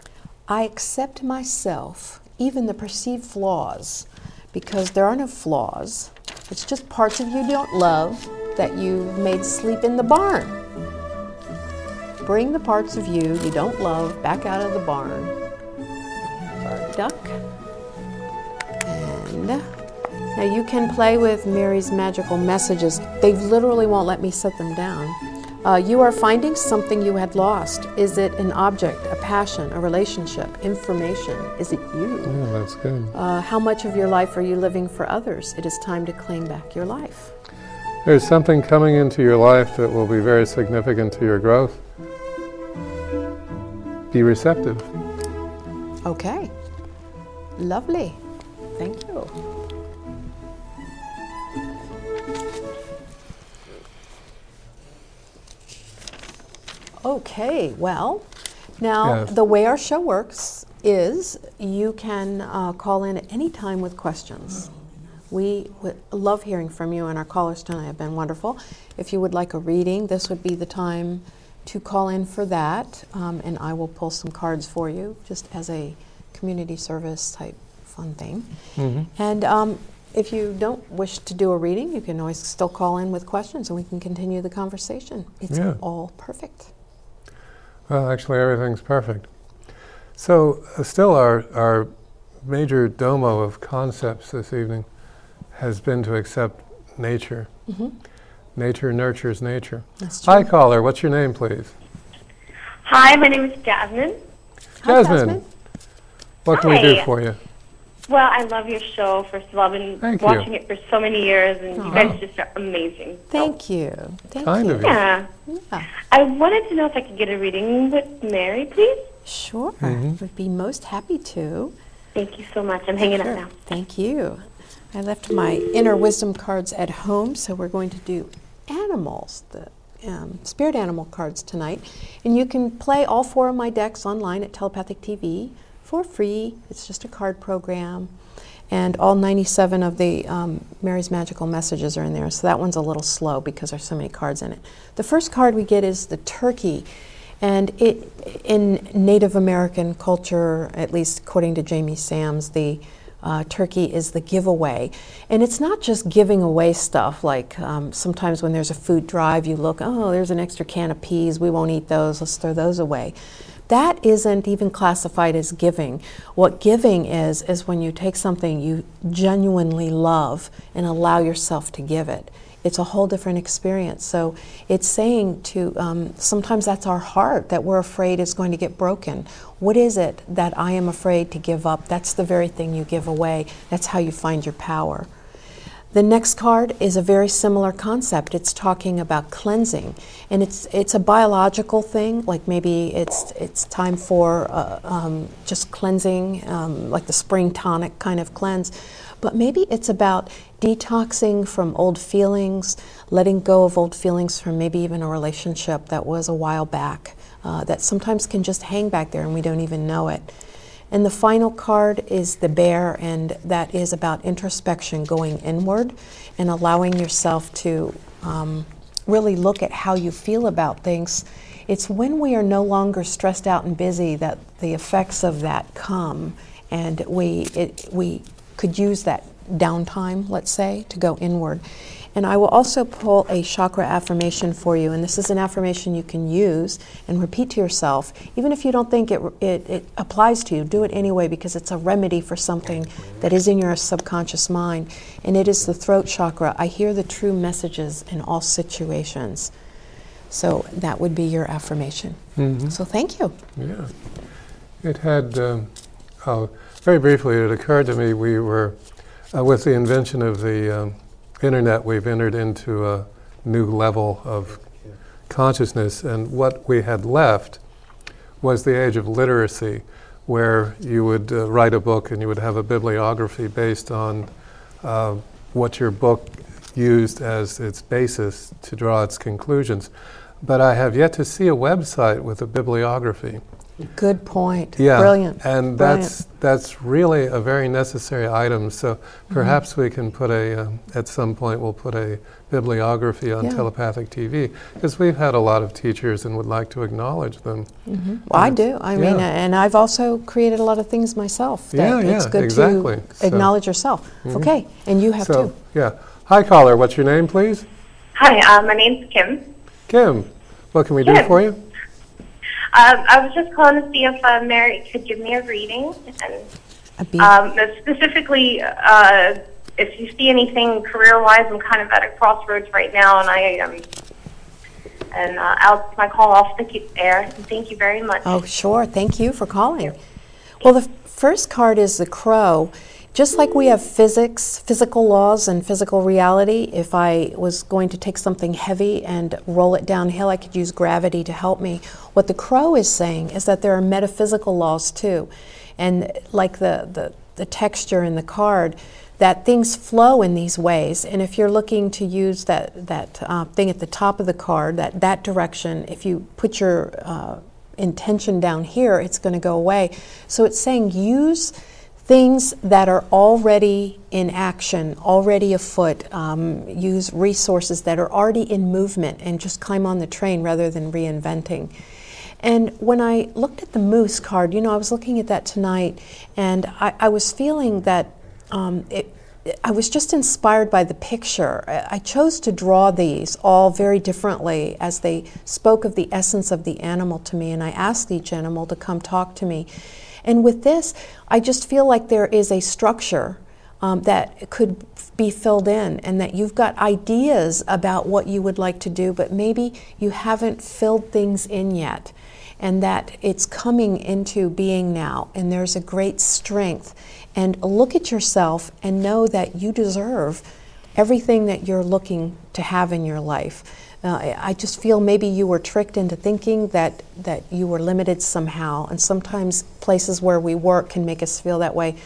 I accept myself, even the perceived flaws, because there are no flaws. It's just parts of you don't love that you made sleep in the barn. Bring the parts of you you don't love back out of the barn. Our duck. And now you can play with Mary's magical messages. They literally won't let me set them down. Uh, you are finding something you had lost. Is it an object, a passion, a relationship, information? Is it you? Yeah, that's good. Uh, how much of your life are you living for others? It is time to claim back your life. There's something coming into your life that will be very significant to your growth. Be receptive. Okay. Lovely. Thank you. Okay, well, now yes. the way our show works is you can uh, call in at any time with questions. We would love hearing from you, and our callers tonight have been wonderful. If you would like a reading, this would be the time to call in for that, um, and I will pull some cards for you just as a community service type fun thing. hmm And um, if you don't wish to do a reading, you can always still call in with questions and we can continue the conversation. It's Yeah. all perfect. Well, actually, everything's perfect. So, uh, still, our, our major domo of concepts this evening has been to accept nature. hmm Nature nurtures nature. That's true. Hi, caller. What's your name, please? Hi, my name is Jasmine. Hi, Jasmine. What can we do for you? Well, I love your show. First of all, I've been Thank you. watching it for so many years, and Aw. you guys just are amazing. Thank you. Thank Kind you. of you. Yeah. Yeah, I wanted to know if I could get a reading with Mary, please. sure. Mhm. Would be most happy to. Thank you so much. I'm hanging Sure. up now. Thank you. I left my inner wisdom cards at home, so we're going to do animals, the um, spirit animal cards tonight. And you can play all four of my decks online at Telepathic TV for free. It's just a card program. And all 97 of the um, Mary's Magical Messages are in there. So that one's a little slow because there's so many cards in it. The first card we get is the turkey. And it, in Native American culture, at least according to Jamie Sams, the uh, turkey is the giveaway. And it's not just giving away stuff like um, sometimes when there's a food drive, you look, oh, there's an extra can of peas, we won't eat those, let's throw those away. That isn't even classified as giving. What giving is, is when you take something you genuinely love and allow yourself to give it it's a whole different experience. So it's saying to um, sometimes that's our heart that we're afraid is going to get broken. What is it that I am afraid to give up? That's the very thing you give away. That's how you find your power. The next card is a very similar concept. It's talking about cleansing, and it's it's a biological thing. Like maybe it's it's time for uh, um, just cleansing, um, like the spring tonic kind of cleanse. But maybe it's about detoxing from old feelings, letting go of old feelings from maybe even a relationship that was a while back, uh, that sometimes can just hang back there and we don't even know it. And the final card is the bear, and that is about introspection, going inward and allowing yourself to um, really look at how you feel about things. It's when we are no longer stressed out and busy that the effects of that come, and we, it, we could use that downtime, let's say, to go inward. And I will also pull a chakra affirmation for you, and this is an affirmation you can use and repeat to yourself. Even if you don't think it, it, it applies to you, do it anyway because it's a remedy for something that is in your subconscious mind. And it is the throat chakra. I hear the true messages in all situations. So that would be your affirmation. Mhm. So thank you. Yeah. It had, um, oh, very briefly, it occurred to me we were, uh, with the invention of the um, internet, we've entered into a new level of consciousness, and what we had left was the age of literacy, where you would uh, write a book and you would have a bibliography based on uh, what your book used as its basis to draw its conclusions. But I have yet to see a website with a bibliography. Good point. Yeah, Brilliant. and Brilliant. that's that's really a very necessary item. So Mm-hmm. perhaps we can put a um, at some point we'll put a bibliography on Yeah. telepathic TV because we've had a lot of teachers and would like to acknowledge them. Mhm. Well, I do. I mean, Yeah. and I've also created a lot of things myself. That Yeah, it's yeah, good exactly. to So- acknowledge yourself. Mhm. Okay, and you have so to. yeah, hi caller, what's your name, please? Hi, uh, my name's Kim. Kim. What can we do for you? Um, I was just calling to see if uh, Mary could give me a reading, and um, specifically, uh, if you see anything career-wise, I'm kind of at a crossroads right now, and I um, and uh, I'll my call off the air. And thank you very much. Oh, sure. Thank you for calling. Well, the f- first card is the crow. Just like we have physics, physical laws, and physical reality, if I was going to take something heavy and roll it downhill, I could use gravity to help me. What the crow is saying is that there are metaphysical laws too. And like the, the, the texture in the card, that things flow in these ways. And if you're looking to use that, that uh, thing at the top of the card, that, that direction, if you put your uh, intention down here, it's going to go away. So it's saying use things that are already in action, already afoot. Um, use resources that are already in movement and just climb on the train rather than reinventing. And when I looked at the moose card, you know, I was looking at that tonight and I, I was feeling that um, it, I was just inspired by the picture. I chose to draw these all very differently as they spoke of the essence of the animal to me, and I asked each animal to come talk to me. And with this, I just feel like there is a structure um, that could be filled in, and that you've got ideas about what you would like to do, but maybe you haven't filled things in yet, and that it's coming into being now, and there's a great strength. And look at yourself and know that you deserve everything that you're looking to have in your life. Uh, I just feel maybe you were tricked into thinking that, that you were limited somehow, and sometimes places where we work can make us feel that way.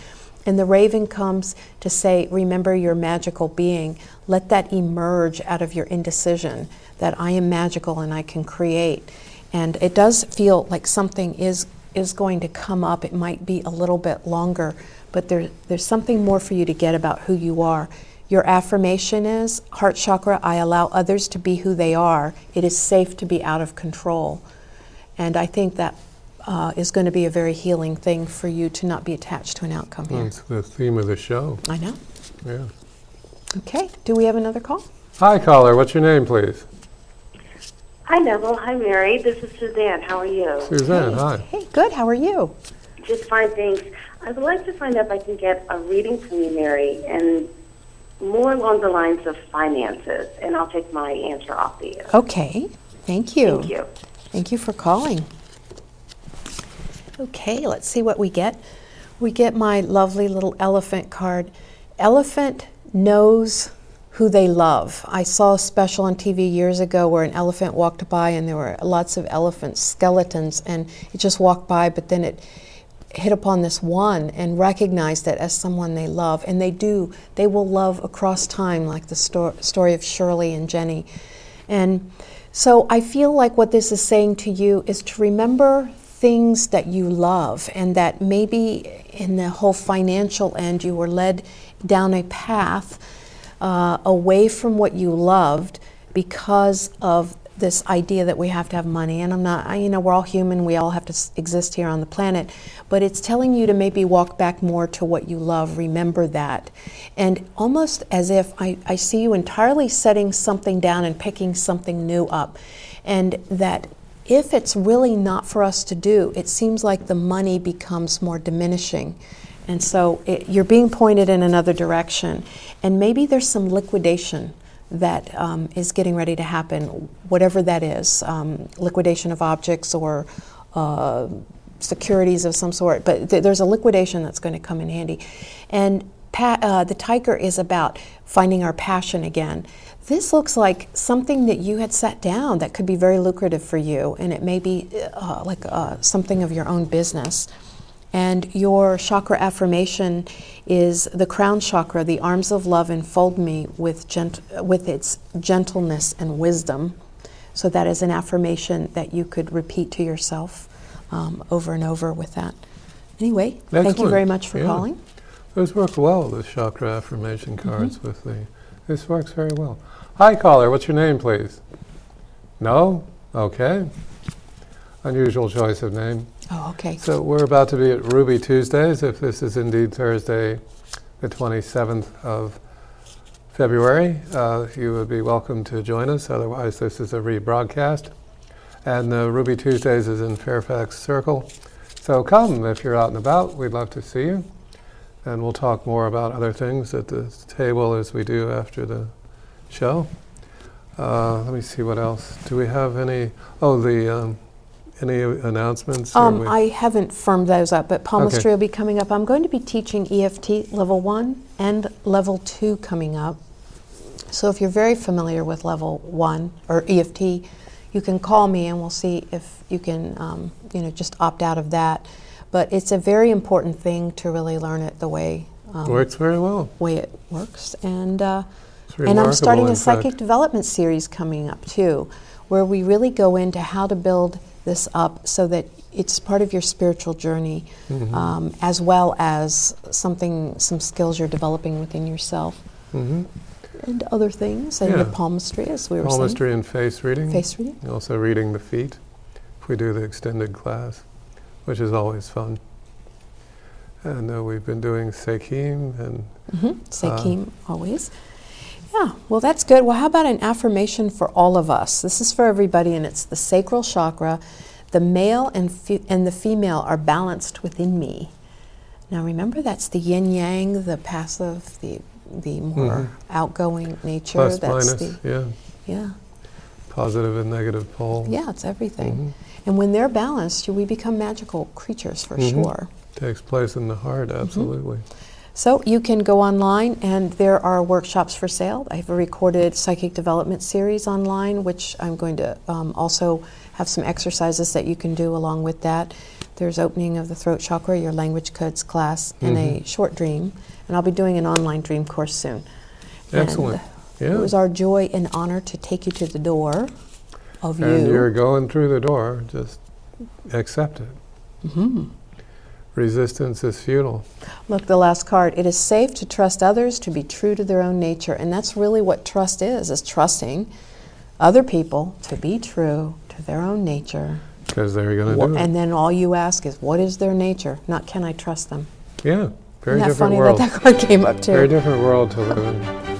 And the raven comes to say, Remember your magical being. Let that emerge out of your indecision that I am magical and I can create. And it does feel like something is, is going to come up. It might be a little bit longer, but there, there's something more for you to get about who you are. Your affirmation is Heart chakra, I allow others to be who they are. It is safe to be out of control. And I think that uh, is going to be a very healing thing for you to not be attached to an outcome here. That's the theme of the show. I know. Yeah. Okay, do we have another call? Hi, caller. What's your name, please? Hi, Neville. Hi, Mary. This is Suzanne. How are you? Suzanne. Hi. Hey, good. How are you? Just fine, thanks. I would like to find out if I can get a reading from you, Mary, and more along the lines of finances, and I'll take my answer off the air. Okay, thank you. Thank you. Thank you for calling. Okay, let's see what we get. We get my lovely little elephant card. Elephant knows who they love. I saw a special on TV years ago where an elephant walked by and there were lots of elephant skeletons and it just walked by, but then it hit upon this one and recognize that as someone they love. And they do, they will love across time, like the sto- story of Shirley and Jenny. And so I feel like what this is saying to you is to remember things that you love and that maybe in the whole financial end you were led down a path uh, away from what you loved because of this idea that we have to have money and i'm not I, you know we're all human we all have to s- exist here on the planet but it's telling you to maybe walk back more to what you love remember that. And almost as if i, I see you entirely setting something down and picking something new up. And that if it's really not for us to do it seems like the money becomes more diminishing. And so it, you're being pointed in another direction. And maybe there's some liquidation that um, is getting ready to happen, whatever that is um, liquidation of objects or uh, securities of some sort. But th- there's a liquidation that's going to come in handy. And pa- uh, the tiger is about finding our passion again. This looks like something that you had set down that could be very lucrative for you, and it may be uh, like uh, something of your own business. And your chakra affirmation is the crown chakra, the arms of love enfold me with, gent- with its gentleness and wisdom. So, that is an affirmation that you could repeat to yourself um, over and over with that. Anyway, thank you very much for Yeah. calling. Those work well, the chakra affirmation cards with the. This works very well. Hi, caller. What's your name, please? No? Okay. Unusual choice of name. Oh, okay. So we're about to be at Ruby Tuesdays. If this is indeed Thursday, the 27th of February, uh, you would be welcome to join us. Otherwise, this is a rebroadcast. And uh, Ruby Tuesdays is in Fairfax Circle. So come if you're out and about. We'd love to see you. And we'll talk more about other things at the table as we do after the show. Uh, let me see what else. Do we have any? Oh, the um, any announcements? or Um, we- I haven't firmed those up, but palmistry Okay. will be coming up. I'm going to be teaching EFT level one and level two coming up. So if you're very familiar with level one or EFT, you can call me and we'll see if you can, um, you know, just opt out of that. But it's a very important thing to really learn it the way um, Works very well. way it works. And uh, It's and I'm remarkable, starting a in fact. psychic development series coming up too, where we really go into how to build this up so that it's part of your spiritual journey, Mm-hmm. um, as well as something, some skills you're developing within yourself, hmm and other things, and Yeah. palmistry, as we were saying. Palmistry and face reading. Face reading. Also reading the feet, if we do the extended class, which is always fun. And uh, we've been doing Sekim and Mm-hmm. Sekim, always. Yeah, well, that's good. Well, how about an affirmation for all of us? This is for everybody, and it's the sacral chakra. The male and, fe- and the female are balanced within me. Now, remember, that's the yin yang, the passive, the the more Mhm. outgoing nature. plus that's minus, the yeah, yeah, positive and negative pole. yeah, it's everything. Mhm. And when they're balanced, we become magical creatures for Mhm. sure. Takes place in the heart, Mm-hmm. So you can go online, and there are workshops for sale. I have a recorded psychic development series online, which I'm going to um, also have some exercises that you can do along with that. There's opening of the throat chakra, your language codes class, and a short dream, and I'll be doing an online dream course soon. And Excellent. Yeah. It was our joy and honor to take you to the door of and you. you're going through the door, just accept it. Mm-hmm. Resistance is futile. Look, the last card. It is safe to trust others to be true to their own nature. And that's really what trust is, is trusting other people to be true to their own nature. Because they're going to do it. And then all you ask is, what is their nature? Not can I trust them? Yeah, very Isn't that different funny world. that that card came up too? Very different world to live in.